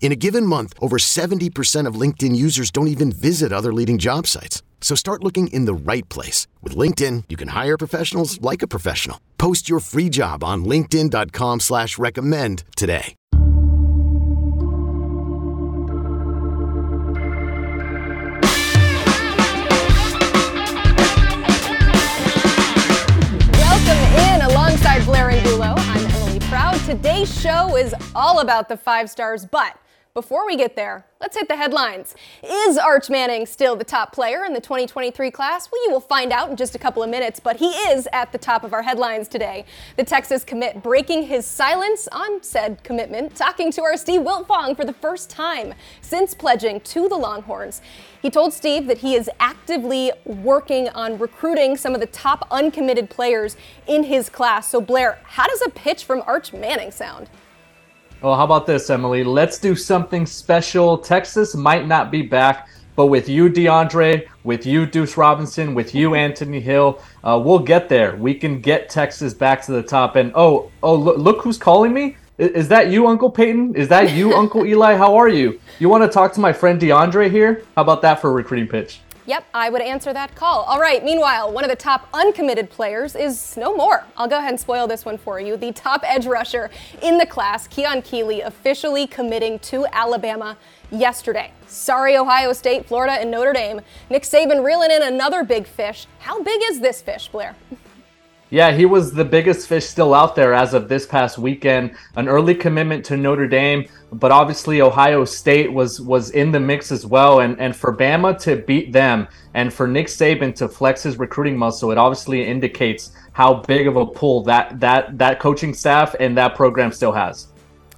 In a given month, over 70% of LinkedIn users don't even visit other leading job sites. So start looking in the right place. With LinkedIn, you can hire professionals like a professional. Post your free job on linkedin.com slash recommend today. Welcome in alongside Blair Angulo. I'm Emily Proud. Today's show is all about the five stars, but before we get there, let's hit the headlines. Is Arch Manning still the top player in the 2023 class? Well, you will find out in just a couple of minutes, but he is at the top of our headlines today. The Texas commit breaking his silence on said commitment, talking to our Steve Wiltfong for the first time since pledging to the Longhorns. He told Steve that he is actively working on recruiting some of the top uncommitted players in his class. So, Blair, how does a pitch from Arch Manning sound? Well, how about this, Emily? Let's do something special. Texas might not be back, but with you, DeAndre, with you, Deuce Robinson, with you, Anthony Hill, uh, we'll get there. We can get Texas back to the top. And oh, oh, look, look who's calling me. Is, is that you, Uncle Peyton? Is that you, Uncle Eli? How are you? You want to talk to my friend DeAndre here? How about that for a recruiting pitch? Yep, I would answer that call. All right, meanwhile, one of the top uncommitted players is no more. I'll go ahead and spoil this one for you. The top edge rusher in the class, Keon Keeley, officially committing to Alabama yesterday. Sorry, Ohio State, Florida, and Notre Dame. Nick Saban reeling in another big fish. How big is this fish, Blair? Yeah, he was the biggest fish still out there as of this past weekend. An early commitment to Notre Dame, but obviously Ohio State was was in the mix as well. And and for Bama to beat them, and for Nick Saban to flex his recruiting muscle, it obviously indicates how big of a pull that that that coaching staff and that program still has.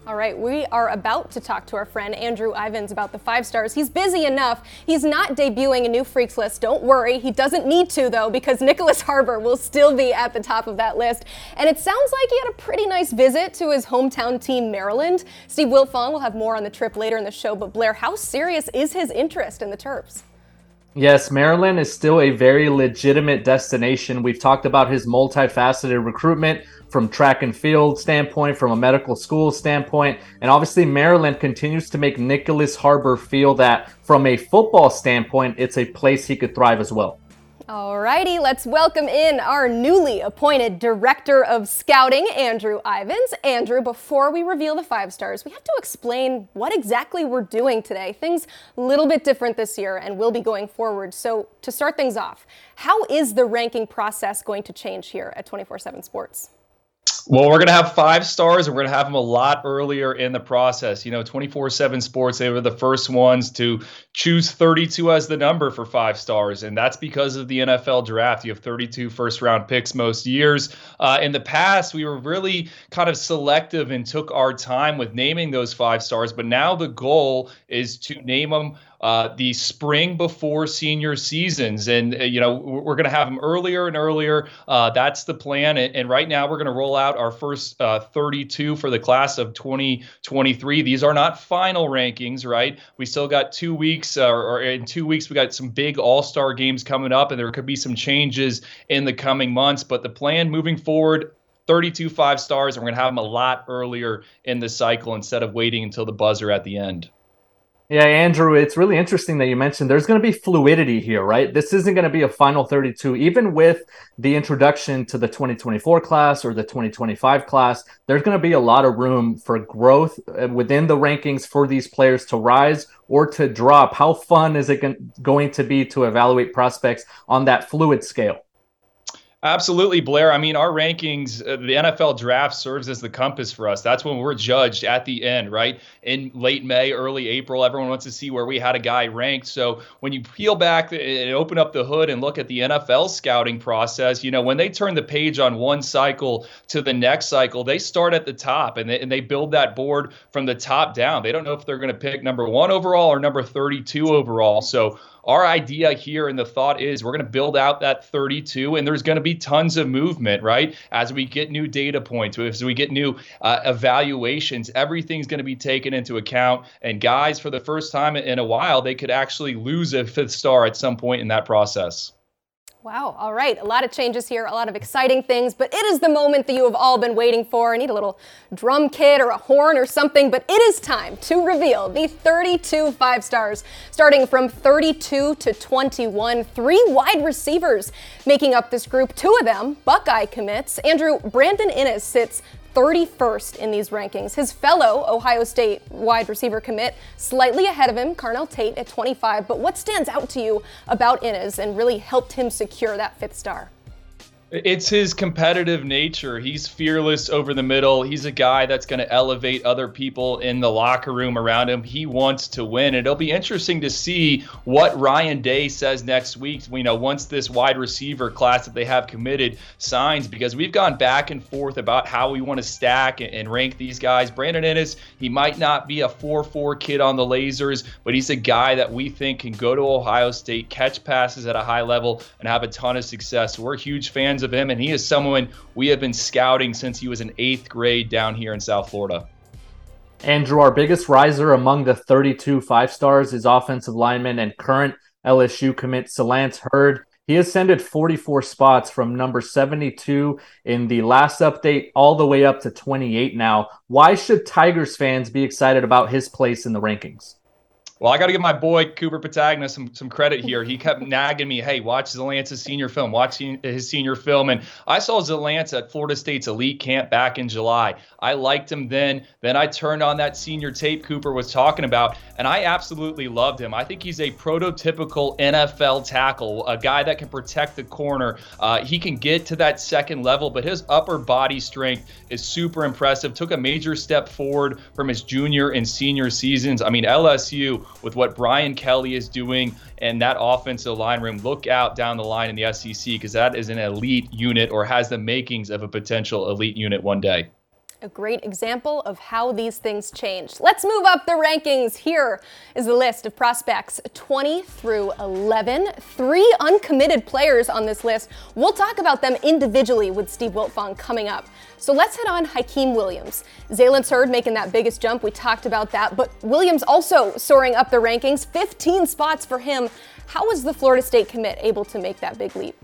All right, we are about to talk to our friend Andrew Ivins about the five stars. He's busy enough. He's not debuting a new freaks list. Don't worry. He doesn't need to, though, because Nyckoles Harbor will still be at the top of that list. And it sounds like he had a pretty nice visit to his hometown team, Maryland. Steve Wiltfong will have more on the trip later in the show. But Blair, how serious is his interest in the Terps? Yes, Maryland is still a very legitimate destination. We've talked about his multifaceted recruitment from track and field standpoint, from a medical school standpoint, and obviously Maryland continues to make Nyckoles Harbor feel that from a football standpoint, it's a place he could thrive as well. Alrighty, let's welcome in our newly appointed Director of Scouting, Andrew Ivins. Andrew, before we reveal the five stars, we have to explain what exactly we're doing today. Things a little bit different this year and will be going forward. So, to start things off, how is the ranking process going to change here at 24 7 Sports? Well, we're going to have five stars, and we're going to have them a lot earlier in the process. You know, 24 7 Sports, they were the first ones to choose 32 as the number for five stars, and that's because of the NFL draft. You have 32 first round picks most years. Uh, in the past, we were really kind of selective and took our time with naming those five stars, but now the goal is to name them uh, the spring before senior seasons. And, uh, you know, we're going to have them earlier and earlier. Uh, that's the plan. And, and, right now, we're going to roll out our first uh, 32 for the class of 2023. These are not final rankings, right? We still got two weeks, uh, or in two weeks, we got some big all star games coming up, and there could be some changes in the coming months. But the plan moving forward, 32 five stars, and we're going to have them a lot earlier in the cycle instead of waiting until the buzzer at the end. Yeah, Andrew, it's really interesting that you mentioned there's going to be fluidity here, right? This isn't going to be a final 32. Even with the introduction to the 2024 class or the 2025 class, there's going to be a lot of room for growth uh, within the rankings for these players to rise or to drop. How fun is it going to be to evaluate prospects on that fluid scale? Absolutely, Blair. I mean, our rankings, uh, the NFL draft serves as the compass for us. That's when we're judged at the end, right? In late May, early April, everyone wants to see where we had a guy ranked. So when you peel back and open up the hood and look at the NFL scouting process, you know, when they turn the page on one cycle to the next cycle, they start at the top and they, and they build that board from the top down. They don't know if they're going to pick number one overall or number 32 overall. So our idea here and the thought is we're going to build out that 32 and there's going to be tons of movement right? As we get new data points as we get new uh, evaluations everything's going to be taken into account. And guys for the first time in a while they could actually lose a fifth star at some point in that process Wow. All right. A lot of changes here, a lot of exciting things, but it is the moment that you have all been waiting for. I need a little drum kit or a horn or something, but it is time to reveal the 32 five stars, starting from 32 to 21. Three wide receivers making up this group. Two of them, Buckeye commits. Andrew, Brandon Inniss sits 31st in these rankings. His fellow Ohio State wide receiver commit slightly ahead of him, Carnell Tate at 25. But what stands out to you about Inniss and really helped him secure that fifth star? It's his competitive nature. He's fearless over the middle. He's a guy that's going to elevate other people in the locker room around him. He wants to win. It'll be interesting to see what Ryan Day says next week. You know, once this wide receiver class that they have committed signs, because we've gone back and forth about how we want to stack and rank these guys. Brandon Inniss, he might not be a 4-4 kid on the lasers, but he's a guy that we think can go to Ohio State, catch passes at a high level, and have a ton of success. We're huge fans of him, and he is someone we have been scouting since he was in eighth grade down here in South Florida. Andrew, our biggest riser among the 32 five stars is offensive lineman and current LSU commit Zalance Heard. He ascended 44 spots from number 72 in the last update all the way up to 28 now. Why should Tigers fans be excited about his place in the rankings? Well, I got to give my boy Cooper Petagna some some credit here. He kept nagging me, "Hey, watch Zalance's senior film. Watch his senior film." And I saw Zalance at Florida State's elite camp back in July. I liked him then. Then I turned on that senior tape Cooper was talking about, and I absolutely loved him. I think he's a prototypical NFL tackle, a guy that can protect the corner. Uh, he can get to that second level, but his upper body strength is super impressive. Took a major step forward from his junior and senior seasons. I mean, LSU with what Brian Kelly is doing and that offensive line room, look out down the line in the SEC because that is an elite unit or has the makings of a potential elite unit one day a great example of how these things change. Let's move up the rankings. Here is the list of prospects 20 through 11. Three uncommitted players on this list. We'll talk about them individually with Steve Wiltfong coming up. So let's hit on Hykeem Williams. Zaylen Hurd making that biggest jump. We talked about that, but Williams also soaring up the rankings, 15 spots for him. How was the Florida State commit able to make that big leap?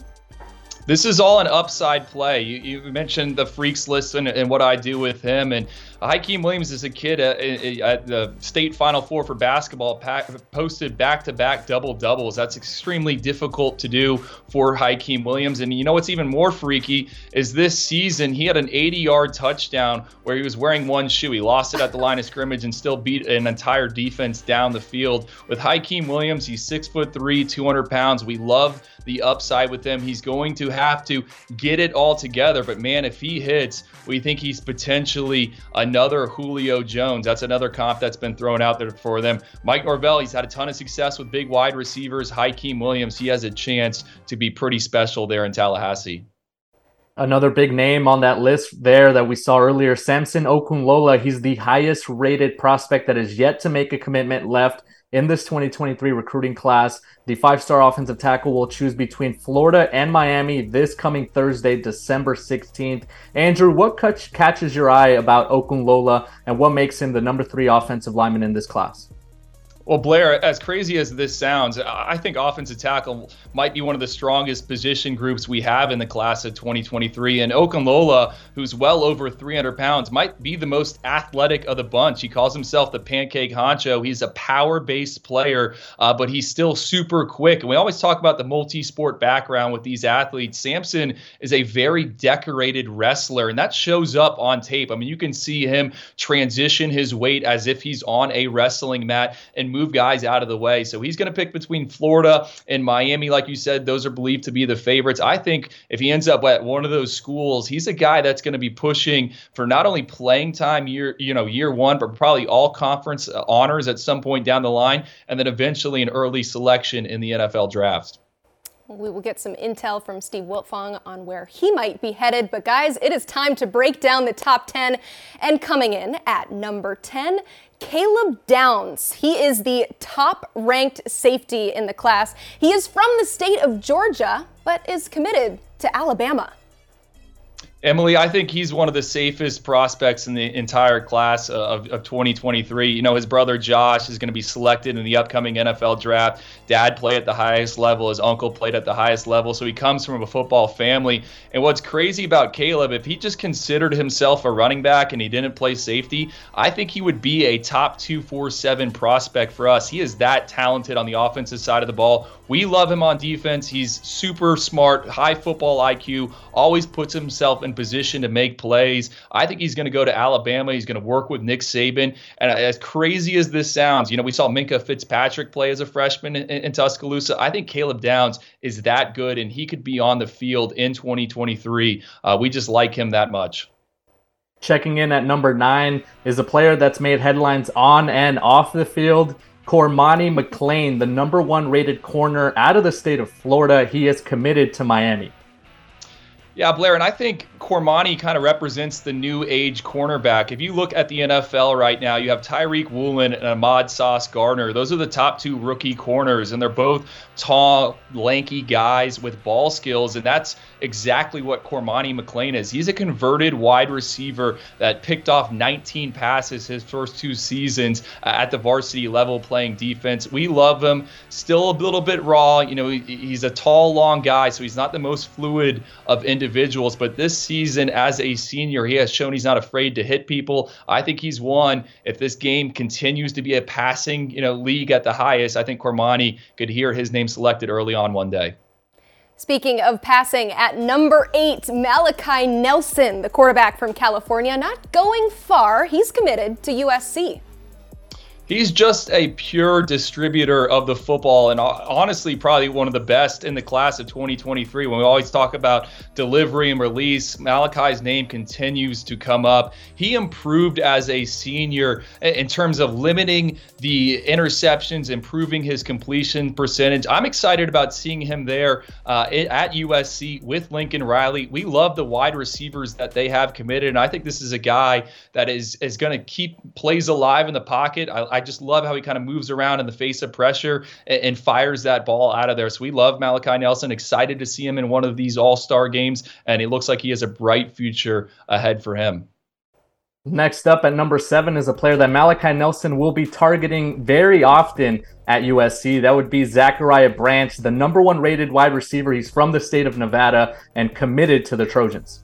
This is all an upside play. You, you mentioned the freaks list and, and, what I do with him. And Hykeem Williams is a kid uh, at, at, the state final four for basketball, posted back to back double doubles. That's extremely difficult to do for Hykeem Williams. And you know what's even more freaky is this season he had an 80 yard touchdown where he was wearing one shoe. He lost it at the line of scrimmage and still beat an entire defense down the field. With Hykeem Williams, he's six foot three, 200 pounds. We love the upside with him. He's going to have to get it all together. But man, if he hits, we think he's potentially another Julio Jones. That's another comp that's been thrown out there for them. Mike Norvell, he's had a ton of success with big wide receivers. Hykeem Williams, he has a chance to be pretty special there in Tallahassee. Another big name on that list there that we saw earlier, Samson Okunlola. He's the highest rated prospect that has yet to make a commitment left in this 2023 recruiting class. The five star offensive tackle will choose between Florida and Miami this coming Thursday, December 16th. Andrew, what catches your eye about Okunlola and what makes him the number three offensive lineman in this class? Well, Blair, as crazy as this sounds, I think offensive tackle might be one of the strongest position groups we have in the class of 2023. And Okunlola, who's well over 300 pounds, might be the most athletic of the bunch. He calls himself the pancake honcho. He's a power based player, uh, but he's still super quick. And we always talk about the multi sport background with these athletes. Samson is a very decorated wrestler, and that shows up on tape. I mean, you can see him transition his weight as if he's on a wrestling mat and move guys out of the way. So he's going to pick between Florida and Miami. Like you said, those are believed to be the favorites. I think if he ends up at one of those schools, he's a guy that's going to be pushing for not only playing time year, you know, year one, but probably all conference uh, honors at some point down the line, and then eventually an early selection in the NFL draft. We will get some intel from Steve Wiltfong on where he might be headed. But guys, it is time to break down the top 10. And coming in at number 10, Caleb Downs. He is the top ranked safety in the class. He is from the state of Georgia, but is committed to Alabama. Emily, I think he's one of the safest prospects in the entire class of, of 2023. You know, his brother Josh is going to be selected in the upcoming NFL draft. Dad played at the highest level, his uncle played at the highest level. So he comes from a football family. And what's crazy about Caleb, if he just considered himself a running back and he didn't play safety, I think he would be a top 247 prospect for us. He is that talented on the offensive side of the ball. We love him on defense. He's super smart, high football IQ, always puts himself in position to make plays. I think he's going to go to Alabama. He's going to work with Nick Saban. And as crazy as this sounds, you know, we saw Minkah Fitzpatrick play as a freshman in, in Tuscaloosa. I think Caleb Downs is that good, and he could be on the field in 2023. Uh, we just like him that much. Checking in at number nine is a player that's made headlines on and off the field. Cormani McClain, the number one rated corner out of the state of Florida, he is committed to Miami. Yeah, Blair, and I think Cormani kind of represents the new age cornerback. If you look at the NFL right now, you have Tariq Woolen and Ahmad Sauce Gardner. Those are the top two rookie corners, and they're both tall, lanky guys with ball skills, and that's exactly what Cormani McClain is. He's a converted wide receiver that picked off 19 passes his first two seasons at the varsity level playing defense. We love him. Still a little bit raw. You know, he's a tall, long guy, so he's not the most fluid of individuals, but this season as a senior, he has shown he's not afraid to hit people. I think he's one. If this game continues to be a passing, you know, league at the highest, I think Cormani could hear his name selected early on one day. Speaking of passing, at number eight, Malachi Nelson, the quarterback from California, not going far. He's committed to USC he's just a pure distributor of the football and honestly probably one of the best in the class of 2023 when we always talk about delivery and release malachi's name continues to come up. He improved as a senior in terms of limiting the interceptions improving his completion percentage. I'm excited about seeing him there uh, at usc with lincoln riley. We love the wide receivers that they have committed and i think this is a guy that is is going to keep plays alive in the pocket. I, I just love how he kind of moves around in the face of pressure and, and fires that ball out of there. So we love Malachi Nelson. Excited to see him in one of these All Star games, and it looks like he has a bright future ahead for him. Next up at number seven is a player that Malachi Nelson will be targeting very often at USC. That would be Zachariah Branch, the number one rated wide receiver. He's from the state of Nevada and committed to the Trojans.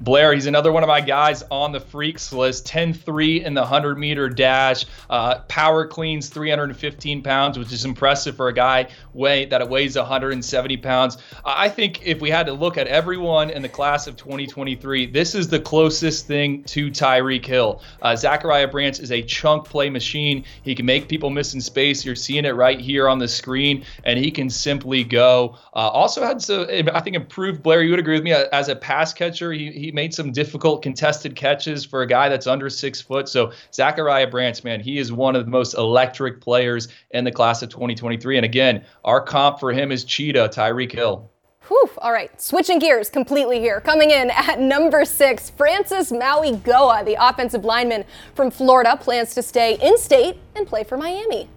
Blair, he's another one of my guys on the freaks list. 10 3 in the 100 meter dash. Uh, power cleans 315 pounds, which is impressive for a guy weigh, that weighs 170 pounds. I think if we had to look at everyone in the class of 2023, this is the closest thing to Tyreek Hill. Uh, Zachariah Branch is a chunk play machine. He can make people miss in space. You're seeing it right here on the screen, and he can simply go. Uh, also had some, I think, improved. Blair, you would agree with me as a pass catcher. He, he made some difficult contested catches for a guy that's under six foot. So Zachariah Branch, man, he is one of the most electric players in the class of 2023. And again, our comp for him is Cheetah, Tyreek Hill. Whew, all right, switching gears completely here. Coming in at number six, Francis Mauigoa, the offensive lineman from Florida, plans to stay in state and play for Miami.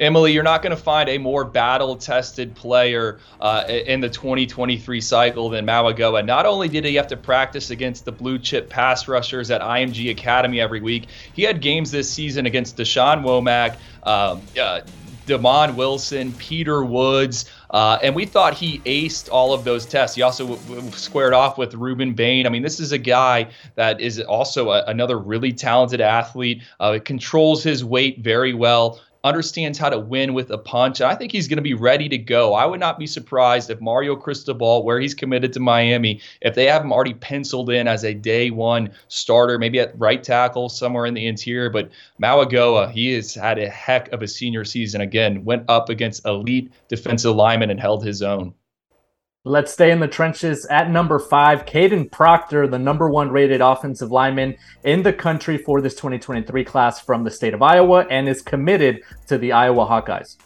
Emily, you're not going to find a more battle tested player uh, in the 2023 cycle than Mauigoa. Not only did he have to practice against the blue chip pass rushers at IMG Academy every week, he had games this season against Deshaun Womack, um, uh, Damon Wilson, Peter Woods, uh, and we thought he aced all of those tests. He also w- w- squared off with Rueben Bain. I mean, this is a guy that is also a, another really talented athlete. Uh, controls his weight very well understands how to win with a punch. I think he's going to be ready to go. I would not be surprised if Mario Cristobal, where he's committed to Miami, if they have him already penciled in as a day one starter, maybe at right tackle somewhere in the interior. But Mauigoa, he has had a heck of a senior season. Again, went up against elite defensive linemen and held his own. Let's stay in the trenches at number five. Kadyn Proctor, the number one rated offensive lineman in the country for this 2023 class from the state of Iowa and is committed to the Iowa Hawkeyes.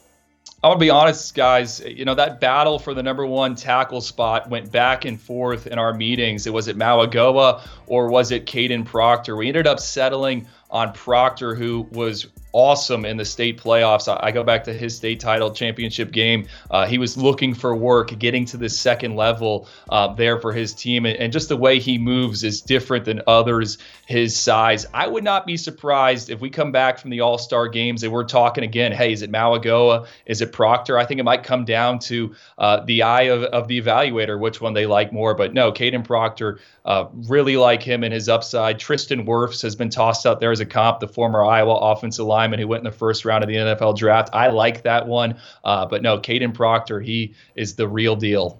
Gonna be honest, guys. You know that battle for the number one tackle spot went back and forth in our meetings. It was it Mauigoa or was it Kadyn Proctor? We ended up settling on Proctor, who was awesome in the state playoffs. I, go back to his state title championship game. Uh, he was looking for work, getting to the second level uh, there for his team, and, and, just the way he moves is different than others his size. I would not be surprised if we come back from the All Star games and we're talking again. Hey, is it Mauigoa? Is it Proctor? I think it might come down to uh, the eye of, of the evaluator, which one they like more. But no, Kadyn Proctor, uh, really like him and his upside. Tristan Wirfs has been tossed out there as a comp, the former Iowa offensive line lineman who went in the first round of the NFL draft. I like that one. Uh, but no, Kadyn Proctor, he is the real deal.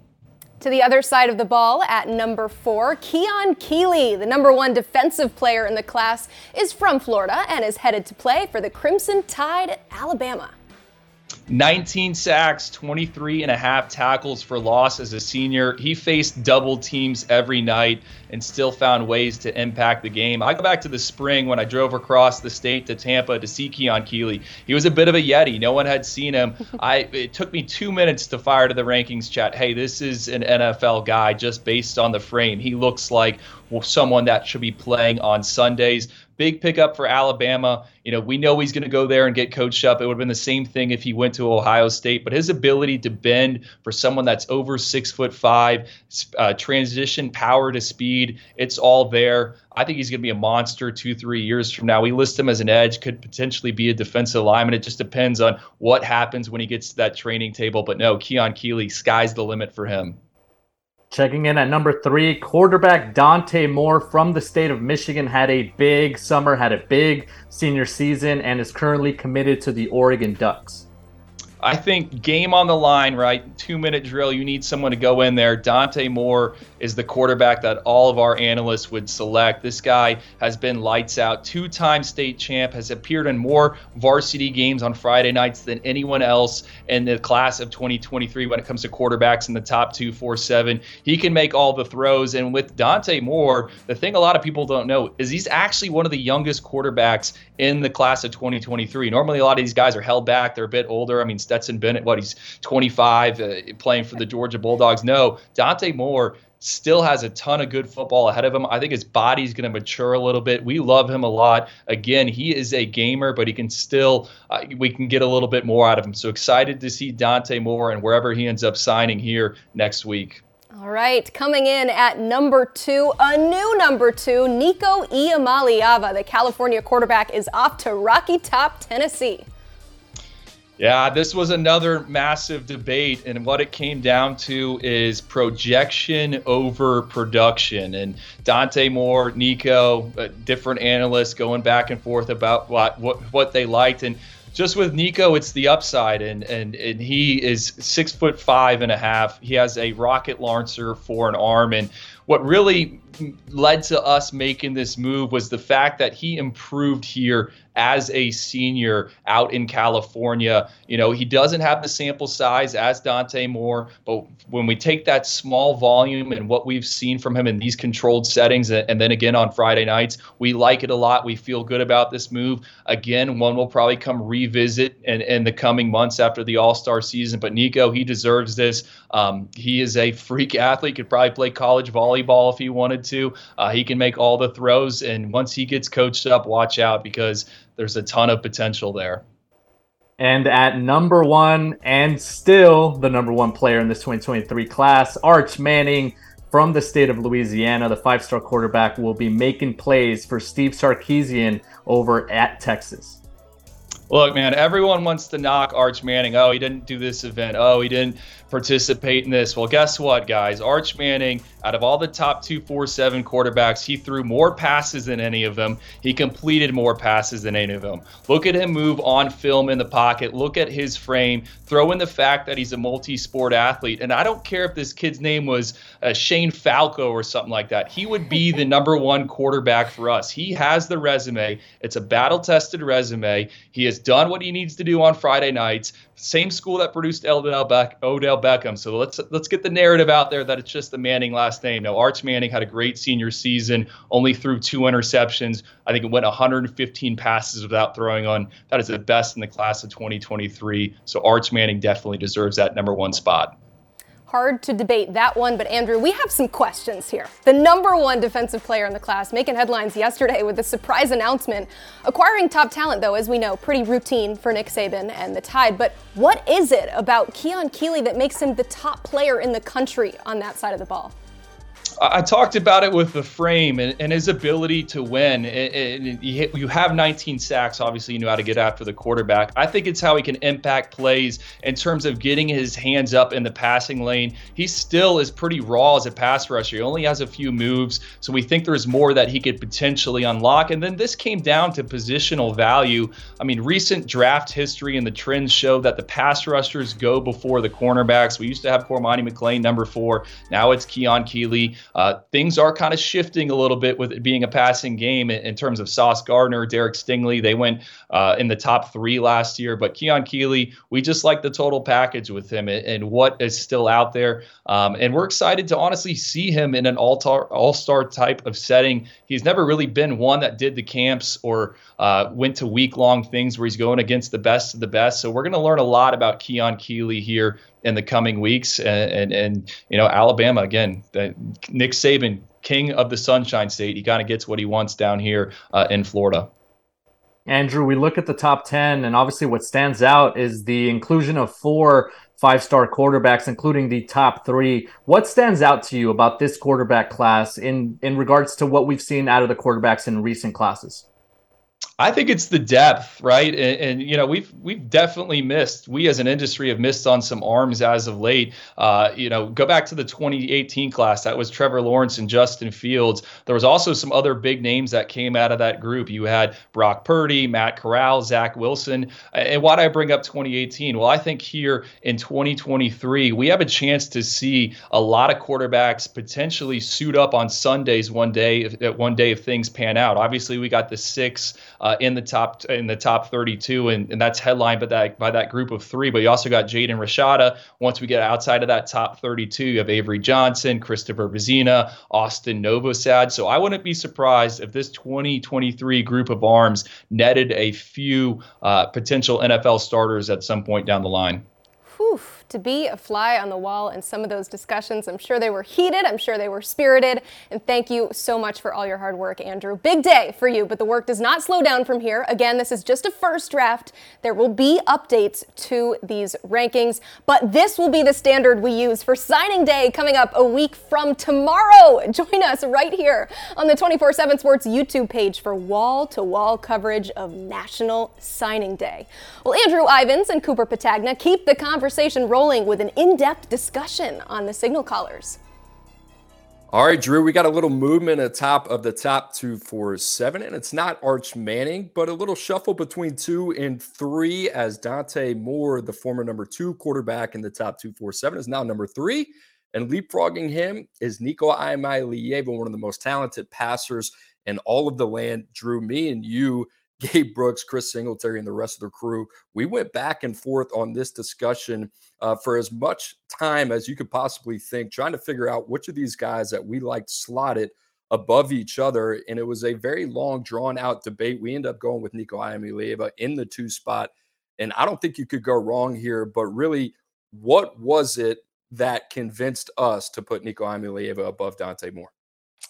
To the other side of the ball at number four, Keon Keeley, the number one defensive player in the class, is from Florida and is headed to play for the Crimson Tide at Alabama. 19 sacks, 23 and a half tackles for loss as a senior. He faced double teams every night and still found ways to impact the game. I go back to the spring when I drove across the state to Tampa to see Keon Keeley. He was a bit of a yeti. No one had seen him. I it took me 2 minutes to fire to the rankings chat. Hey, this is an NFL guy just based on the frame. He looks like someone that should be playing on Sundays. Big pickup for Alabama. You know, we know he's going to go there and get coached up. It would have been the same thing if he went to Ohio State, but his ability to bend for someone that's over six foot five, uh, transition power to speed, it's all there. I think he's going to be a monster two, three years from now. We list him as an edge, could potentially be a defensive lineman. It just depends on what happens when he gets to that training table. But no, Keon Keeley, sky's the limit for him. Checking in at number three, quarterback Dante Moore from the state of Michigan had a big summer, had a big senior season, and is currently committed to the Oregon Ducks. I think game on the line, right? Two minute drill. You need someone to go in there. Dante Moore is the quarterback that all of our analysts would select. This guy has been lights out, two time state champ, has appeared in more varsity games on Friday nights than anyone else in the class of 2023 when it comes to quarterbacks in the top two, four, seven. He can make all the throws. And with Dante Moore, the thing a lot of people don't know is he's actually one of the youngest quarterbacks in the class of 2023. Normally, a lot of these guys are held back, they're a bit older. I mean, Stetson Bennett, what he's 25, uh, playing for the Georgia Bulldogs. No, Dante Moore still has a ton of good football ahead of him. I think his body's going to mature a little bit. We love him a lot. Again, he is a gamer, but he can still, uh, we can get a little bit more out of him. So excited to see Dante Moore and wherever he ends up signing here next week. All right, coming in at number two, a new number two, Nico Iamaleava, the California quarterback, is off to Rocky Top, Tennessee. Yeah, this was another massive debate, and what it came down to is projection over production. And Dante Moore, Nico, uh, different analysts going back and forth about what what, what they liked. And just with Nico, it's the upside, and and and he is six foot five and a half. He has a rocket launcher for an arm, and what really led to us making this move was the fact that he improved here as a senior out in California. You know, he doesn't have the sample size as Dante Moore, but when we take that small volume and what we've seen from him in these controlled settings, and then again on Friday nights, we like it a lot. We feel good about this move. Again, one will probably come revisit in, in the coming months after the All Star season. But Nico, he deserves this. Um, he is a freak athlete, could probably play college volleyball if he wanted to. Uh, he can make all the throws, and once he gets coached up, watch out because there's a ton of potential there. And at number one, and still the number one player in this 2023 class, Arch Manning from the state of Louisiana, the five star quarterback, will be making plays for Steve Sarkisian over at Texas. Look, man, everyone wants to knock Arch Manning. Oh, he didn't do this event. Oh, he didn't participate in this? Well, guess what, guys? Arch Manning, out of all the top 247 quarterbacks, he threw more passes than any of them. He completed more passes than any of them. Look at him move on film in the pocket. Look at his frame. Throw in the fact that he's a multi sport athlete. And I don't care if this kid's name was uh, Shane Falco or something like that. He would be the number one quarterback for us. He has the resume, it's a battle tested resume. He has done what he needs to do on Friday nights. Same school that produced Odell, Beck, Odell Beckham. So let's let's get the narrative out there that it's just the Manning last name. No, Arch Manning had a great senior season, only threw two interceptions. I think it went 115 passes without throwing on. That is the best in the class of 2023. So Arch Manning definitely deserves that number one spot. Hard to debate that one, but Andrew, we have some questions here. The number one defensive player in the class making headlines yesterday with a surprise announcement. Acquiring top talent, though, as we know, pretty routine for Nick Saban and the Tide. But what is it about Keon Keeley that makes him the top player in the country on that side of the ball? I talked about it with the frame and, and his ability to win. you have 19 sacks. Obviously, you know how to get after the quarterback. I think it's how he can impact plays in terms of getting his hands up in the passing lane. He still is pretty raw as a pass rusher. He only has a few moves, so we think there's more that he could potentially unlock. And then this came down to positional value. I mean, recent draft history and the trends show that the pass rushers go before the cornerbacks. We used to have Cormani McClain, number four. Now it's Keon Keeley. Uh, things are kind of shifting a little bit with it being a passing game in, in terms of Sauce Gardner, Derek Stingley. They went uh, in the top three last year, but Keon Keeley, we just like the total package with him and, and what is still out there. Um, and we're excited to honestly see him in an all star all-star type of setting. He's never really been one that did the camps or uh, went to week long things where he's going against the best of the best. So we're going to learn a lot about Keon Keeley here in the coming weeks. And, and, and you know, Alabama, again, the, Nick Saban, king of the Sunshine State, he kind of gets what he wants down here uh, in Florida. Andrew, we look at the top 10, and obviously what stands out is the inclusion of four five star quarterbacks, including the top three. What stands out to you about this quarterback class in, in regards to what we've seen out of the quarterbacks in recent classes? I think it's the depth, right? And, and, you know, we've we've definitely missed. We as an industry have missed on some arms as of late. Uh, you know, go back to the 2018 class. That was Trevor Lawrence and Justin Fields. There was also some other big names that came out of that group. You had Brock Purdy, Matt Corral, Zach Wilson. And why do I bring up 2018? Well, I think here in 2023 we have a chance to see a lot of quarterbacks potentially suit up on Sundays one day. If, one day if things pan out. Obviously, we got the six uh, in the top in the top 32, and, and that's headlined by that by that group of three. But you also got Jaden Rashada. Once we get outside of that top 32, you have Avery Johnson, Christopher Vizzina, Austin Novosad. So I wouldn't be surprised if this 2023 group of arms netted a few uh, potential NFL starters at some point down the line. Whew to be a fly on the wall in some of those discussions. I'm sure they were heated, I'm sure they were spirited, and thank you so much for all your hard work, Andrew. Big day for you, but the work does not slow down from here. Again, this is just a first draft. There will be updates to these rankings, but this will be the standard we use for signing day coming up a week from tomorrow. Join us right here on the 24 7 Sports YouTube page for wall to wall coverage of National Signing Day. Well, Andrew Ivins and Cooper Petagna keep the conversation rolling rolling with an in depth discussion on the signal callers. All right, Drew, we got a little movement atop of the top two, four, seven, and it's not Arch Manning, but a little shuffle between two and three as Dante Moore, the former number two quarterback in the top two, four, seven, is now number three. And leapfrogging him is Nico Iamaleava, one of the most talented passers in all of the land. Drew, me and you Gabe Brooks, Chris Singletary, and the rest of the crew. We went back and forth on this discussion uh, for as much time as you could possibly think, trying to figure out which of these guys that we liked slotted above each other. And it was a very long, drawn out debate. We ended up going with Nico Iamaleava in the two spot. And I don't think you could go wrong here, but really, what was it that convinced us to put Nico Iamaleava above Dante Moore?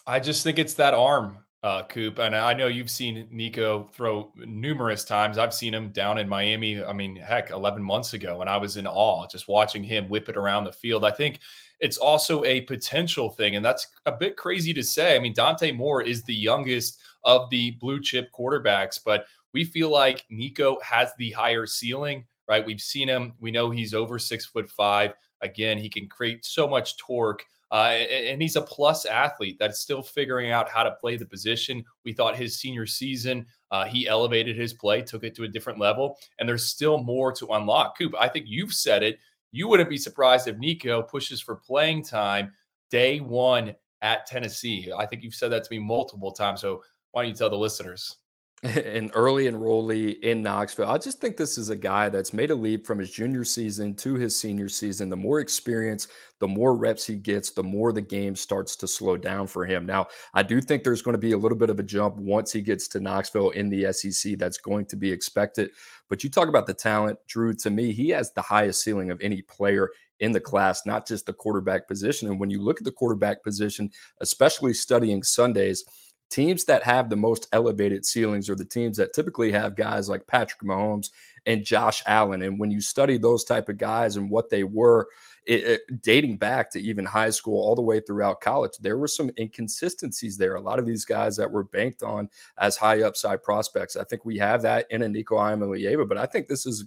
I just think it's that arm uh, Coop. And I know you've seen Nico throw numerous times. I've seen him down in Miami. I mean, heck, 11 months ago, and I was in awe just watching him whip it around the field. I think it's also a potential thing, and that's a bit crazy to say. I mean, Dante Moore is the youngest of the blue chip quarterbacks, but we feel like Nico has the higher ceiling, right? We've seen him. We know he's over six foot five. Again, he can create so much torque. Uh, and he's a plus athlete that's still figuring out how to play the position. We thought his senior season, uh, he elevated his play, took it to a different level, and there's still more to unlock. Coop, I think you've said it. You wouldn't be surprised if Nico pushes for playing time day one at Tennessee. I think you've said that to me multiple times. So why don't you tell the listeners? an early enrollee in Knoxville. I just think this is a guy that's made a leap from his junior season to his senior season. The more experience, the more reps he gets, the more the game starts to slow down for him. Now, I do think there's going to be a little bit of a jump once he gets to Knoxville in the SEC. That's going to be expected. But you talk about the talent, Drew, to me, he has the highest ceiling of any player in the class, not just the quarterback position. And when you look at the quarterback position, especially studying Sundays, teams that have the most elevated ceilings are the teams that typically have guys like Patrick Mahomes and Josh Allen. And when you study those type of guys and what they were, it, it, dating back to even high school all the way throughout college, there were some inconsistencies there. A lot of these guys that were banked on as high upside prospects. I think we have that in a Nico Iamaleava, but I think this is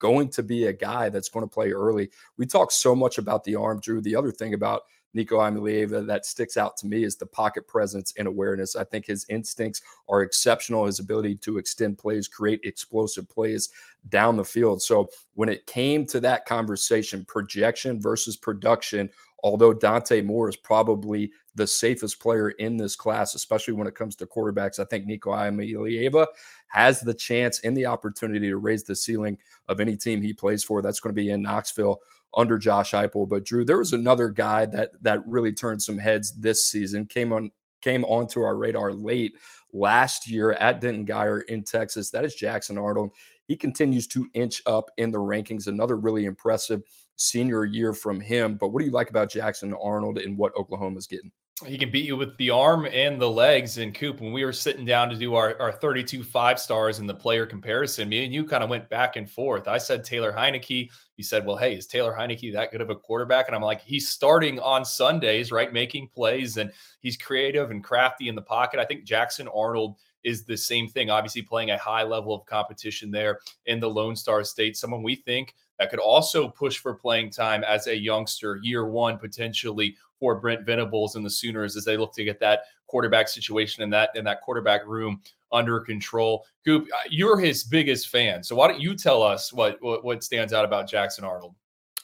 going to be a guy that's going to play early. We talk so much about the arm, Drew. The other thing about Nico Iamaleava that sticks out to me is the pocket presence and awareness. I think his instincts are exceptional. His ability to extend plays, create explosive plays down the field. So when it came to that conversation, projection versus production, although Dante Moore is probably the safest player in this class, especially when it comes to quarterbacks, I think Nico Iamaleava has the chance and the opportunity to raise the ceiling of any team he plays for. That's going to be in Knoxville under Josh Heupel. But Drew, there was another guy that that really turned some heads this season. Came on came onto our radar late last year at Denton Guyer in Texas. That is Jackson Arnold. He continues to inch up in the rankings. Another really impressive senior year from him. But what do you like about Jackson Arnold and what Oklahoma's getting? He can beat you with the arm and the legs. And Coop, when we were sitting down to do our, our 32 five stars in the player comparison, me and you kind of went back and forth. I said Taylor Heinicke. You said, well, hey, is Taylor Heinicke that good of a quarterback? And I'm like, he's starting on Sundays, right? Making plays and he's creative and crafty in the pocket. I think Jackson Arnold is the same thing, obviously playing a high level of competition there in the Lone Star State. Someone we think that could also push for playing time as a youngster, year one potentially for Brent Venables and the Sooners as they look to get that quarterback situation and that in that quarterback room under control. Coop, uh, you're his biggest fan, so why don't you tell us what what, what stands out about Jackson Arnold?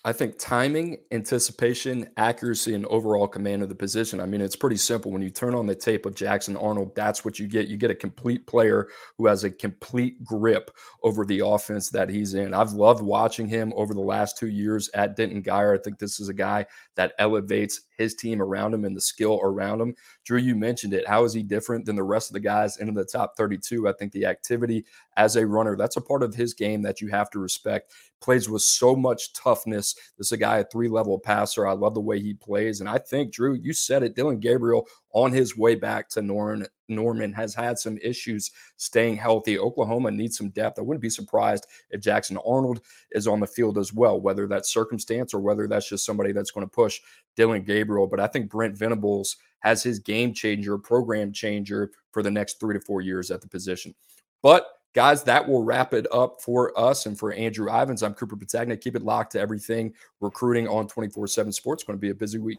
I think timing, anticipation, accuracy, and overall command of the position. I mean, it's pretty simple. When you turn on the tape of Jackson Arnold, that's what you get. You get a complete player who has a complete grip over the offense that he's in. I've loved watching him over the last two years at Denton Guyer. I think this is a guy that elevates his team around him and the skill around him. Drew, you mentioned it. How is he different than the rest of the guys in the top 32? I think the activity as a runner, that's a part of his game that you have to respect. Plays with so much toughness. This is a guy, a three level passer. I love the way he plays. And I think, Drew, you said it. Dillon Gabriel on his way back to Norman, Norman has had some issues staying healthy. Oklahoma needs some depth. I wouldn't be surprised if Jackson Arnold is on the field as well, whether that's circumstance or whether that's just somebody that's going to push Dillon Gabriel. But I think Brent Venables has his game changer, program changer for the next three to four years at the position. But guys, that will wrap it up for us and for Andrew Ivins. I'm Cooper Petagna. Keep it locked to everything recruiting on 24 7 Sports. Going to be a busy week.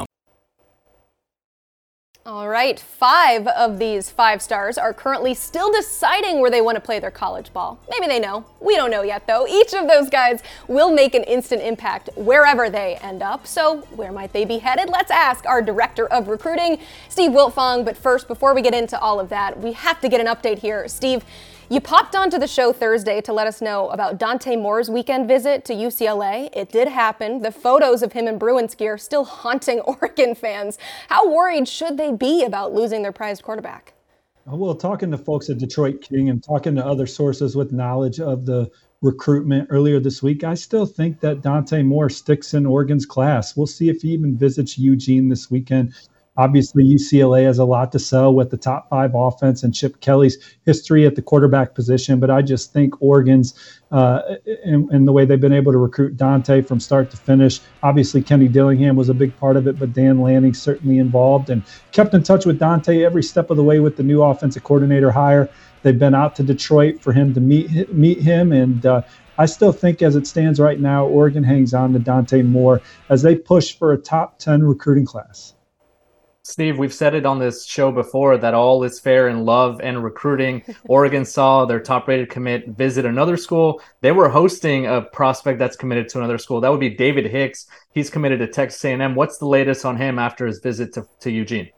All right, five of these five stars are currently still deciding where they want to play their college ball. Maybe they know. We don't know yet, though. Each of those guys will make an instant impact wherever they end up. So, where might they be headed? Let's ask our director of recruiting, Steve Wiltfong. But first, before we get into all of that, we have to get an update here. Steve, you popped onto the show Thursday to let us know about Dante Moore's weekend visit to UCLA. It did happen. The photos of him in Bruins gear still haunting Oregon fans. How worried should they be about losing their prized quarterback? Uh, well, talking to folks at Detroit King and talking to other sources with knowledge of the recruitment earlier this week, I still think that Dante Moore sticks in Oregon's class. We'll see if he even visits Eugene this weekend. Obviously, UCLA has a lot to sell with the top five offense and Chip Kelly's history at the quarterback position. But I just think Oregon's uh, and, the way they've been able to recruit Dante from start to finish. Obviously, Kenny Dillingham was a big part of it, but Dan Lanning certainly involved and kept in touch with Dante every step of the way with the new offensive coordinator hire. They've been out to Detroit for him to meet meet him, and uh, I still think, as it stands right now, Oregon hangs on to Dante Moore as they push for a top ten recruiting class. Steve, we've said it on this show before that all is fair in love and recruiting. Oregon saw their top rated commit visit another school. They were hosting a prospect that's committed to another school. That would be David Hicks. He's committed to Texas A&M. What's the latest on him after his visit to, to Eugene?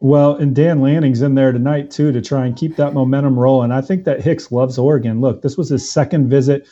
Well, and Dan Lanning's in there tonight too to try and keep that momentum rolling. I think that Hicks loves Oregon. Look, this was his second visit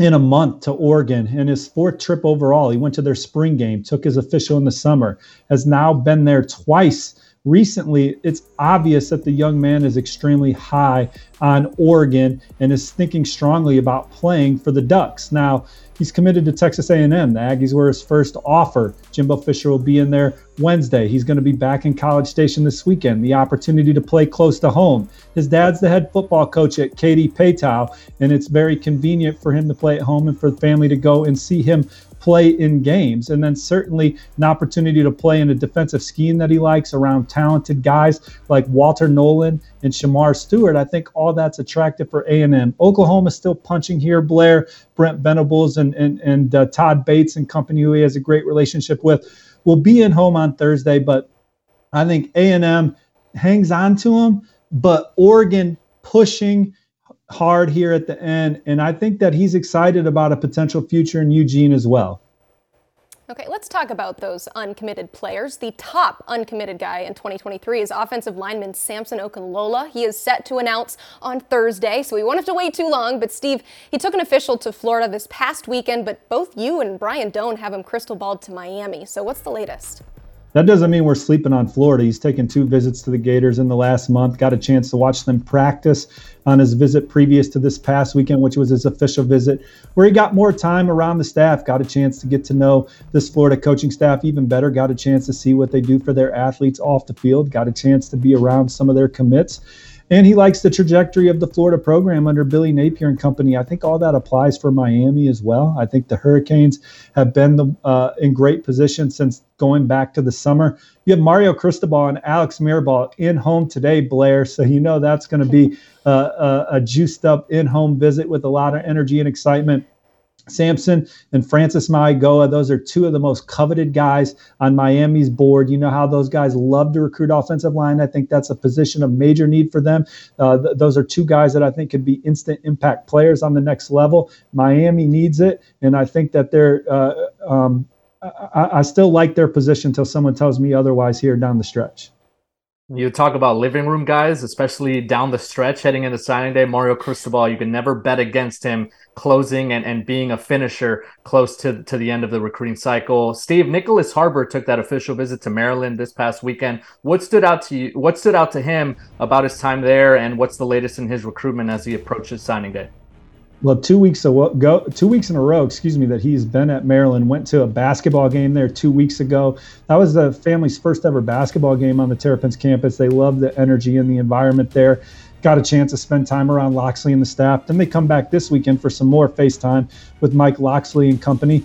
in a month to Oregon and his fourth trip overall. He went to their spring game, took his official in the summer, has now been there twice recently. It's obvious that the young man is extremely high on Oregon and is thinking strongly about playing for the Ducks. Now, he's committed to Texas A&M. The Aggies were his first offer. Jimbo Fisher will be in there Wednesday. He's going to be back in College Station this weekend. The opportunity to play close to home. His dad's the head football coach at Katy Paetow, and it's very convenient for him to play at home and for the family to go and see him play in games. And then certainly an opportunity to play in a defensive scheme that he likes around talented guys like Walter Nolen and Shemar Stewart. I think all that's attractive for A&M. Oklahoma still punching here. Blair, Brent Venables, and and and uh, Todd Bates and company, who he has a great relationship with, will be in home on Thursday. But I think A&M hangs on to him, but Oregon pushing hard here at the end. And I think that he's excited about a potential future in Eugene as well. Okay, let's talk about those uncommitted players. The top uncommitted guy in 2023 is offensive lineman Samson Okunlola. He is set to announce on Thursday, so we won't have to wait too long. But Steve, he took an official to Florida this past weekend, but both you and Brian Dohn have him crystal balled to Miami. So what's the latest? That doesn't mean we're sleeping on Florida. He's taken two visits to the Gators in the last month, got a chance to watch them practice on his visit previous to this past weekend, which was his official visit, where he got more time around the staff, got a chance to get to know this Florida coaching staff even better, got a chance to see what they do for their athletes off the field, got a chance to be around some of their commits. And he likes the trajectory of the Florida program under Billy Napier and company. I think all that applies for Miami as well. I think the Hurricanes have been the, uh, in great position since going back to the summer. You have Mario Cristobal and Alex Mirabal in home today, Blair. So you know that's going to be uh, a, juiced up in home visit with a lot of energy and excitement. Samson and Francis Mauigoa, those are two of the most coveted guys on Miami's board. You know how those guys love to recruit offensive line. I think that's a position of major need for them. Uh, th- those are two guys that I think could be instant impact players on the next level. Miami needs it, and I think that they're. Uh, um, I, I still like their position until someone tells me otherwise here down the stretch. You talk about living room guys, especially down the stretch heading into signing day. Mario Cristobal, you can never bet against him closing and, and being a finisher close to, to the end of the recruiting cycle. Steve, Nyckoles Harbor took that official visit to Maryland this past weekend. What stood out to you? What stood out to him about his time there, and what's the latest in his recruitment as he approaches signing day? Well, two weeks ago, two weeks in a row, excuse me, that he's been at Maryland. Went to a basketball game there two weeks ago. That was the family's first ever basketball game on the Terrapins campus. They love the energy and the environment there. Got a chance to spend time around Locksley and the staff. Then they come back this weekend for some more FaceTime with Mike Locksley and company.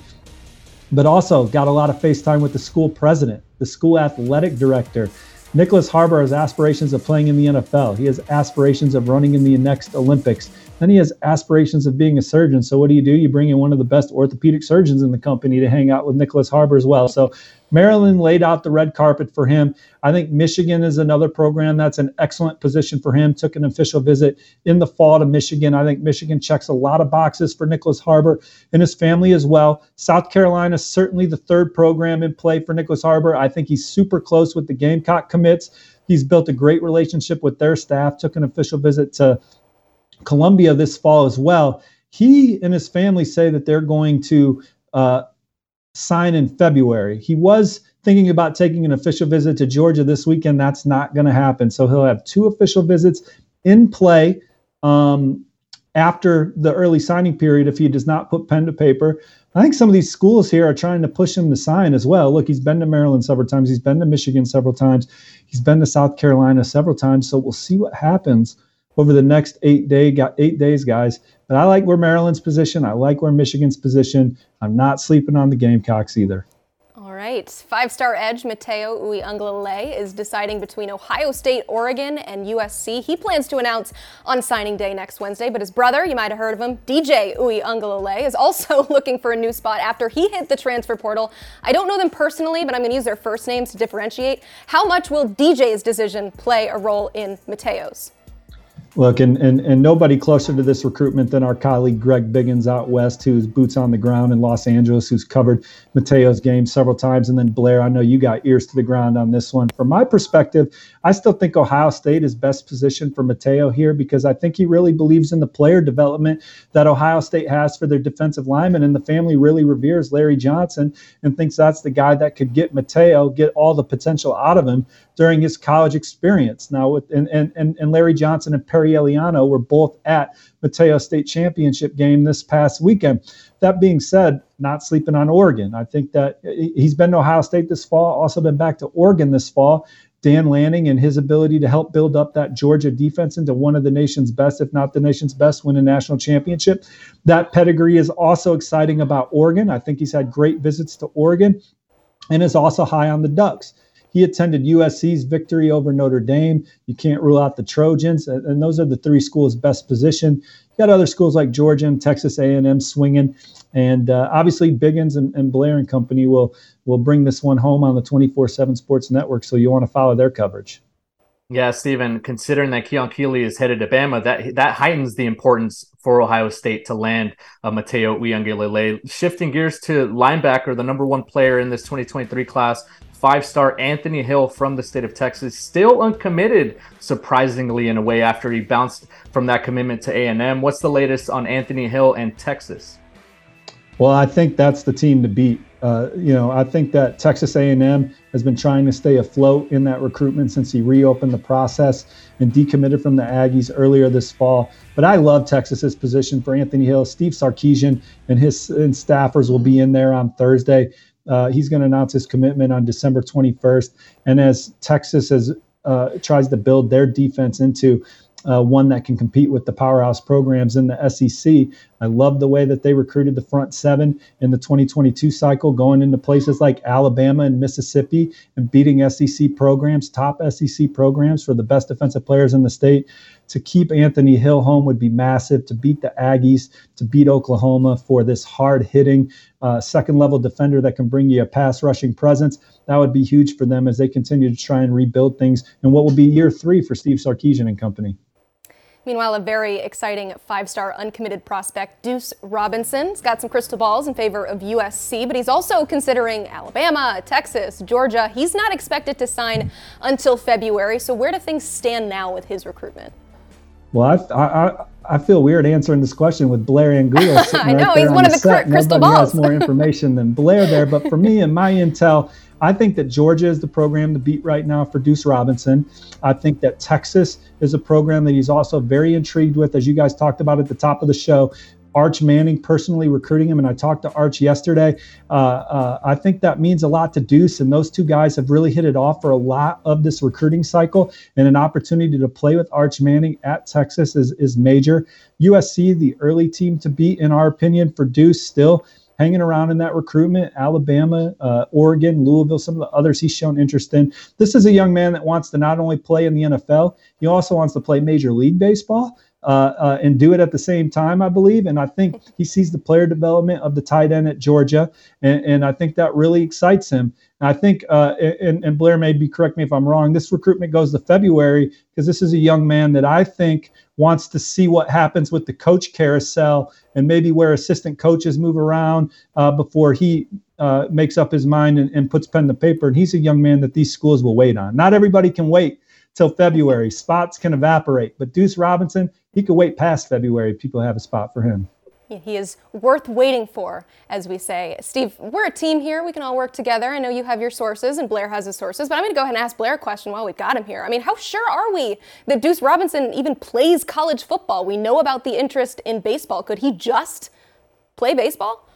But also got a lot of FaceTime with the school president, the school athletic director. Nyckoles Harbor has aspirations of playing in the NFL. He has aspirations of running in the next Olympics. Then he has aspirations of being a surgeon. So what do you do? You bring in one of the best orthopedic surgeons in the company to hang out with Nyckoles Harbor as well. So Maryland laid out the red carpet for him. I think Michigan is another program that's an excellent position for him. Took an official visit in the fall to Michigan. I think Michigan checks a lot of boxes for Nyckoles Harbor and his family as well. South Carolina certainly the third program in play for Nyckoles Harbor. I think he's super close with the Gamecock commits. He's built a great relationship with their staff. Took an official visit to Columbia this fall as well. He and his family say that they're going to uh, sign in February. He was thinking about taking an official visit to Georgia this weekend. That's not going to happen. So he'll have two official visits in play um, after the early signing period if he does not put pen to paper. I think some of these schools here are trying to push him to sign as well. Look, he's been to Maryland several times. He's been to Michigan several times. He's been to South Carolina several times. So we'll see what happens over the next eight day got eight days, guys. But I like where Maryland's position. I like where Michigan's position. I'm not sleeping on the Gamecocks either. All right. Five star edge Mateo Uiagalelei is deciding between Ohio State, Oregon, and USC. He plans to announce on signing day next Wednesday, but his brother, you might have heard of him, DJ Uiagalelei, is also looking for a new spot after he hit the transfer portal. I don't know them personally, but I'm going to use their first names to differentiate. How much will DJ's decision play a role in Mateo's? Look, and, and and nobody closer to this recruitment than our colleague Greg Biggins out west, who's boots on the ground in Los Angeles, who's covered Mateo's game several times. And then Blair, I know you got ears to the ground on this one. From my perspective, I still think Ohio State is best positioned for Mateo here because I think he really believes in the player development that Ohio State has for their defensive lineman, and the family really reveres Larry Johnson and thinks that's the guy that could get Mateo, get all the potential out of him during his college experience. Now, with and and and Larry Johnson and Perry Eliano were both at Mateo State Championship game this past weekend. That being said, not sleeping on Oregon. I think that he's been to Ohio State this fall, also been back to Oregon this fall. Dan Lanning and his ability to help build up that Georgia defense into one of the nation's best, if not the nation's best, win a national championship. That pedigree is also exciting about Oregon. I think he's had great visits to Oregon and is also high on the Ducks. He attended USC's victory over Notre Dame. You can't rule out the Trojans, and those are the three schools best positioned. You got other schools like Georgia and Texas A&M swinging, and uh, obviously Biggins and, and, Blair and company will will bring this one home on the 24/7 Sports Network. So you want to follow their coverage. Yeah, Stephen. Considering that Keon Keeley is headed to Bama, that that heightens the importance for Ohio State to land uh, Mateo Uiagalelei. Shifting gears to linebacker, the number one player in this 2023 class, five star Anthony Hill from the state of Texas, still uncommitted, surprisingly in a way, after he bounced from that commitment to A&M. What's the latest on Anthony Hill and Texas? Well, I think that's the team to beat. Uh, you know, I think that Texas A&M has been trying to stay afloat in that recruitment since he reopened the process and decommitted from the Aggies earlier this fall. But I love Texas's position for Anthony Hill. Steve Sarkisian and his and staffers will be in there on Thursday. Uh, he's going to announce his commitment on December 21st. And as Texas has uh, tries to build their defense into uh, one that can compete with the powerhouse programs in the SEC. I love the way that they recruited the front seven in the 2022 cycle, going into places like Alabama and Mississippi and beating SEC programs, top SEC programs for the best defensive players in the state. To keep Anthony Hill home would be massive. To beat the Aggies, to beat Oklahoma for this hard hitting uh, second level defender that can bring you a pass rushing presence, that would be huge for them as they continue to try and rebuild things in what will be year three for Steve Sarkisian and company. Meanwhile, a very exciting five star uncommitted prospect, Deuce Robinson's got some crystal balls in favor of USC, but he's also considering Alabama, Texas, Georgia. He's not expected to sign until February. So, where do things stand now with his recruitment? Well, I, I, I feel weird answering this question with Blair Angulo sitting I know, right there he's on one the of the set. crystal Nobody balls. has more information than Blair there. But for me and my intel, I think that Georgia is the program to beat right now for Deuce Robinson. I think that Texas is a program that he's also very intrigued with, as you guys talked about at the top of the show. Arch Manning personally recruiting him, and I talked to Arch yesterday. Uh, uh, I think that means a lot to Deuce, and those two guys have really hit it off for a lot of this recruiting cycle. And an opportunity to play with Arch Manning at Texas is, is major. USC, the early team to beat, in our opinion, for Deuce still hanging around in that recruitment. Alabama, uh, Oregon, Louisville, some of the others he's shown interest in. This is a young man that wants to not only play in the NFL, he also wants to play Major League Baseball. Uh, uh, and do it at the same time, I believe. And I think he sees the player development of the tight end at Georgia, and, and I think that really excites him. And I think, uh, and, and Blair may be correct me if I'm wrong. This recruitment goes to February because this is a young man that I think wants to see what happens with the coach carousel and maybe where assistant coaches move around uh, before he uh, makes up his mind and, and puts pen to paper. And he's a young man that these schools will wait on. Not everybody can wait till February. Spots can evaporate, but Deuce Robinson, he could wait past February if people have a spot for him. He is worth waiting for, as we say. Steve, we're a team here. We can all work together. I know you have your sources and Blair has his sources, but I'm going to go ahead and ask Blair a question while we've got him here. I mean, how sure are we that Deuce Robinson even plays college football? We know about the interest in baseball. Could he just play baseball?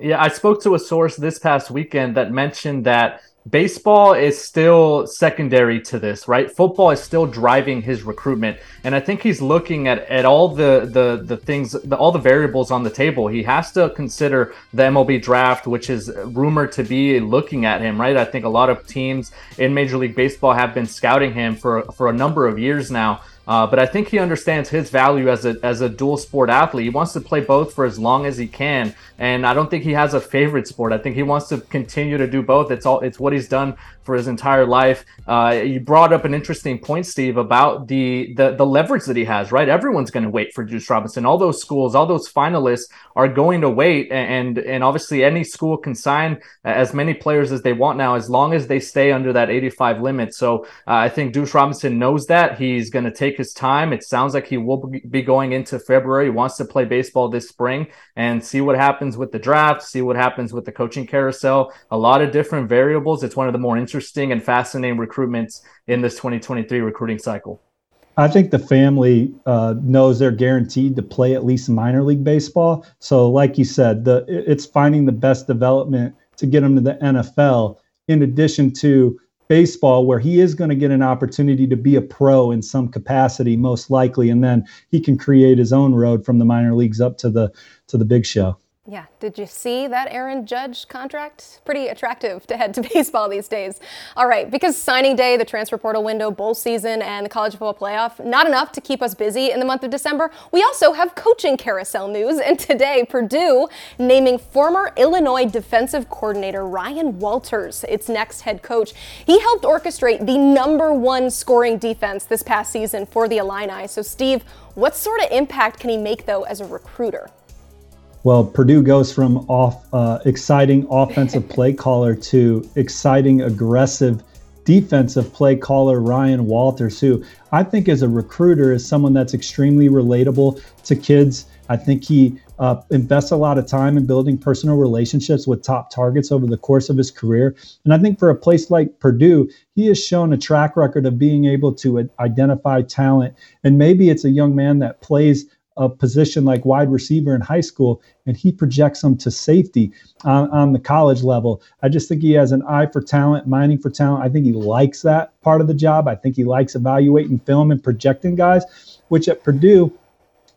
Yeah, I spoke to a source this past weekend that mentioned that baseball is still secondary to this, right? Football is still driving his recruitment, and I think he's looking at, at all the the the things, the, all the variables on the table. He has to consider the MLB draft, which is rumored to be looking at him, right? I think a lot of teams in Major League Baseball have been scouting him for for a number of years now. Uh, but I think he understands his value as a as a dual sport athlete. He wants to play both for as long as he can, and I don't think he has a favorite sport. I think he wants to continue to do both. It's all it's what he's done for his entire life. Uh, you brought up an interesting point, Steve, about the the, the leverage that he has. Right, everyone's going to wait for Deuce Robinson. All those schools, all those finalists are going to wait, and and obviously any school can sign as many players as they want now, as long as they stay under that 85 limit. So uh, I think Deuce Robinson knows that he's going to take his time. It sounds like he will be going into February. He wants to play baseball this spring and see what happens with the draft, see what happens with the coaching carousel. A lot of different variables. It's one of the more interesting and fascinating recruitments in this 2023 recruiting cycle. I think the family uh, knows they're guaranteed to play at least minor league baseball. So, like you said, the it's finding the best development to get them to the NFL. In addition to baseball, where he is going to get an opportunity to be a pro in some capacity, most likely, and then he can create his own road from the minor leagues up to the to the big show. Yeah. Did you see that Aaron Judge contract? Pretty attractive to head to baseball these days. All right. Because signing day, the transfer portal window, bowl season, and the college football playoff, not enough to keep us busy in the month of December. We also have coaching carousel news. And today, Purdue naming former Illinois defensive coordinator Ryan Walters its next head coach. He helped orchestrate the number one scoring defense this past season for the Illini. So, Steve, what sort of impact can he make, though, as a recruiter? Well, Purdue goes from off uh, exciting offensive play caller to exciting aggressive defensive play caller Ryan Walters, who I think as a recruiter is someone that's extremely relatable to kids. I think he uh, invests a lot of time in building personal relationships with top targets over the course of his career. And I think for a place like Purdue, he has shown a track record of being able to identify talent. And maybe it's a young man that plays a position like wide receiver in high school and he projects them to safety on, on the college level. I just think he has an eye for talent, mining for talent. I think he likes that part of the job. I think he likes evaluating film and projecting guys, which at Purdue,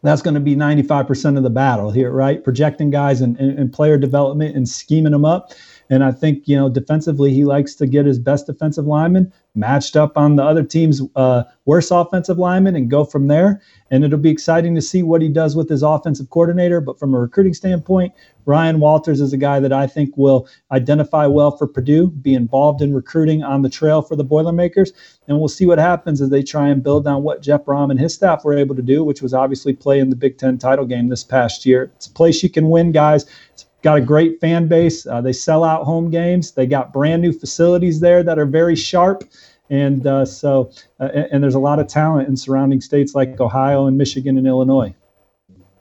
that's going to be 95% of the battle here, right? Projecting guys and, and, and player development and scheming them up. And I think, you know, defensively, he likes to get his best defensive lineman matched up on the other team's uh, worst offensive lineman and go from there. And it'll be exciting to see what he does with his offensive coordinator. But from a recruiting standpoint, Ryan Walters is a guy that I think will identify well for Purdue, be involved in recruiting on the trail for the Boilermakers. And we'll see what happens as they try and build on what Jeff Brohm and his staff were able to do, which was obviously play in the Big Ten title game this past year. It's a place you can win, guys. It's got a great fan base. Uh, they sell out home games. They got brand new facilities there that are very sharp. And uh, so, uh, and, there's a lot of talent in surrounding states like Ohio and Michigan and Illinois.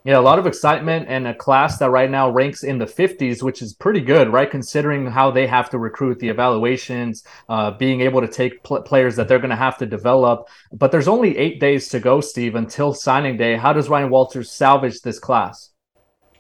Yeah, a lot of excitement and a class that right now ranks in the 50s, which is pretty good, right? Considering how they have to recruit the evaluations, uh, being able to take pl- players that they're going to have to develop. But there's only eight days to go, Steve, until signing day. How does Ryan Walters salvage this class?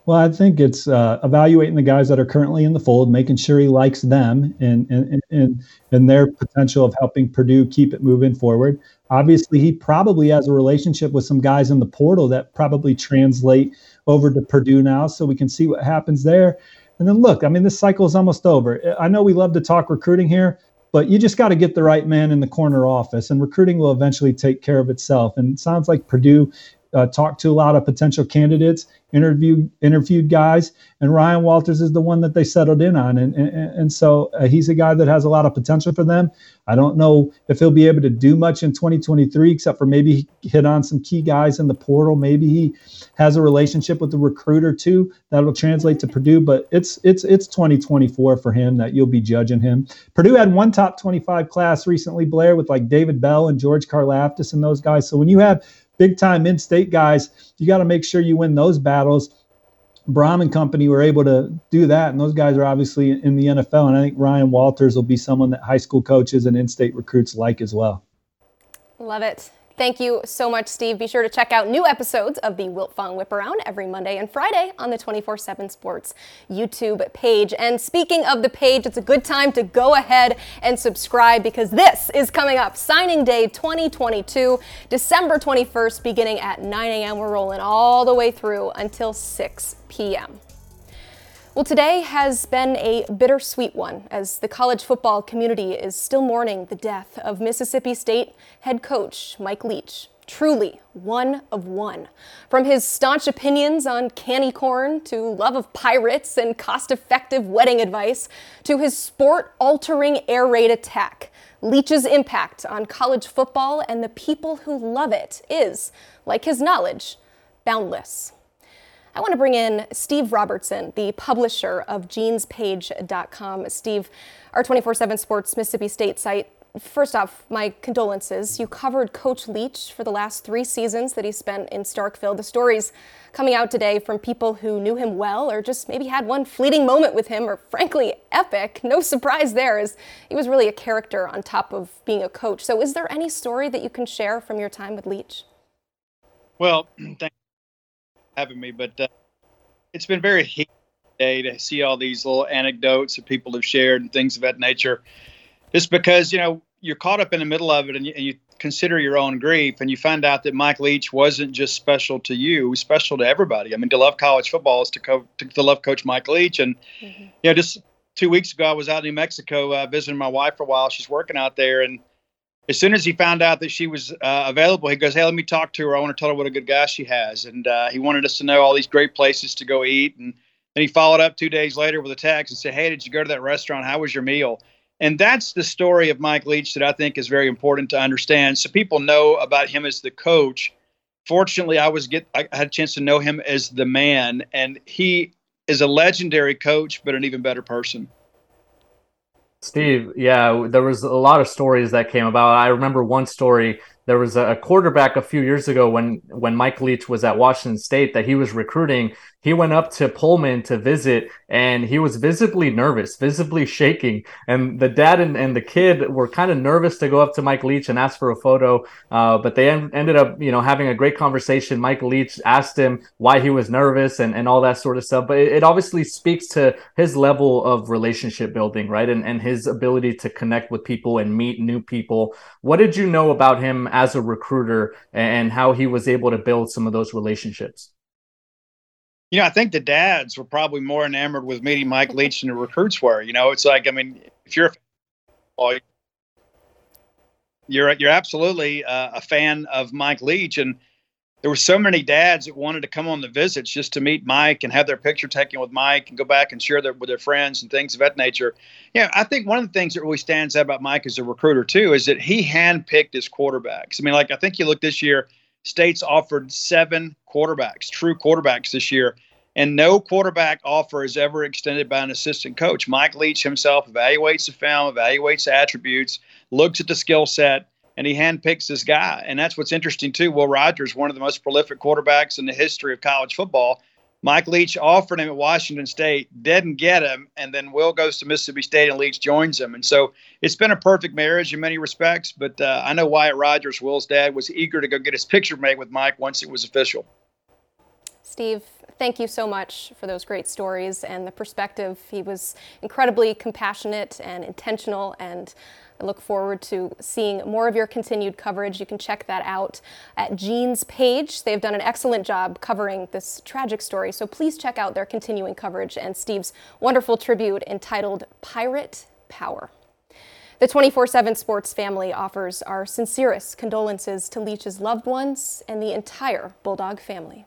Well, I think it's uh, evaluating the guys that are currently in the fold, making sure he likes them and, and, and, and their potential of helping Purdue keep it moving forward. Obviously, he probably has a relationship with some guys in the portal that probably translate over to Purdue now, so we can see what happens there. And then look, I mean, this cycle is almost over. I know we love to talk recruiting here, but you just got to get the right man in the corner office, and recruiting will eventually take care of itself. And it sounds like Purdue uh, talked to a lot of potential candidates, interviewed interviewed guys, and Ryan Walters is the one that they settled in on, and and, and so uh, he's a guy that has a lot of potential for them. I don't know if he'll be able to do much in 2023, except for maybe hit on some key guys in the portal. Maybe he has a relationship with the recruiter too that'll translate to Purdue. But it's it's it's 2024 for him that you'll be judging him. Purdue had one top 25 class recently, Blair, with like David Bell and George Karlaftis and those guys. So when you have big time in-state guys, you got to make sure you win those battles. Brohm and company were able to do that, and those guys are obviously in the NFL. And I think Ryan Walters will be someone that high school coaches and in-state recruits like as well. Love it. Thank you so much, Steve. Be sure to check out new episodes of the Wiltfong Whip Around every Monday and Friday on the 24 7 Sports YouTube page. And speaking of the page, it's a good time to go ahead and subscribe because this is coming up. Signing Day 2022, December 21st, beginning at 9 a.m. We're rolling all the way through until 6 p.m. Well, today has been a bittersweet one as the college football community is still mourning the death of Mississippi State head coach Mike Leach. Truly one of one. From his staunch opinions on candy corn to love of pirates and cost effective wedding advice to his sport altering air raid attack, Leach's impact on college football and the people who love it is, like his knowledge, boundless. I want to bring in Steve Robertson, the publisher of genespage.com. Steve, our 24 7 Sports Mississippi State site. First off, my condolences. You covered Coach Leach for the last three seasons that he spent in Starkville. The stories coming out today from people who knew him well or just maybe had one fleeting moment with him or frankly epic. No surprise there, as he was really a character on top of being a coach. So, is there any story that you can share from your time with Leach? Well, thank having me, but uh, it's been very heated day to see all these little anecdotes that people have shared and things of that nature. Just because you know you're caught up in the middle of it and you, and you consider your own grief, and you find out that Mike Leach wasn't just special to you; was special to everybody. I mean, to love college football is to, co- to, to love Coach Mike Leach, and mm-hmm. you know, just two weeks ago, I was out in New Mexico uh, visiting my wife for a while. She's working out there, and as soon as he found out that she was uh, available, he goes, "Hey, let me talk to her. I want to tell her what a good guy she has." And uh, he wanted us to know all these great places to go eat. And then he followed up two days later with a text and said, "Hey, did you go to that restaurant? How was your meal?" And that's the story of Mike Leach that I think is very important to understand, so people know about him as the coach. Fortunately, I was get I had a chance to know him as the man, and he is a legendary coach, but an even better person. Steve, yeah, there was a lot of stories that came about. I remember one story there was a quarterback a few years ago when when Mike Leach was at Washington State that he was recruiting. He went up to Pullman to visit, and he was visibly nervous, visibly shaking. And the dad and, and the kid were kind of nervous to go up to Mike Leach and ask for a photo, uh, but they en- ended up, you know, having a great conversation. Mike Leach asked him why he was nervous and, and all that sort of stuff. But it, it obviously speaks to his level of relationship building, right, and and his ability to connect with people and meet new people. What did you know about him? As a recruiter and how he was able to build some of those relationships? You know, I think the dads were probably more enamored with meeting Mike Leach than the recruits were. You know, it's like, I mean, if you're a you're you're absolutely uh, a fan of Mike Leach, and there were so many dads that wanted to come on the visits just to meet Mike and have their picture taken with Mike and go back and share with their friends and things of that nature. Yeah, I think one of the things that really stands out about Mike as a recruiter too is that he handpicked his quarterbacks. I mean, like I think you look this year, states offered seven quarterbacks, true quarterbacks this year, and no quarterback offer is ever extended by an assistant coach. Mike Leach himself evaluates the film, evaluates the attributes, looks at the skill set and he handpicks this guy. And that's what's interesting too. Will Rogers, one of the most prolific quarterbacks in the history of college football. Mike Leach offered him at Washington State, didn't get him, and then Will goes to Mississippi State and Leach joins him. And so it's been a perfect marriage in many respects. But uh, I know Wyatt Rogers, Will's dad, was eager to go get his picture made with Mike once it was official. Steve, thank you so much for those great stories and the perspective. He was incredibly compassionate and intentional and I look forward to seeing more of your continued coverage. You can check that out at Gene's page. They've done an excellent job covering this tragic story, so please check out their continuing coverage and Steve's wonderful tribute entitled Pirate Power. The 24 7 Sports family offers our sincerest condolences to Leach's loved ones and the entire Bulldog family.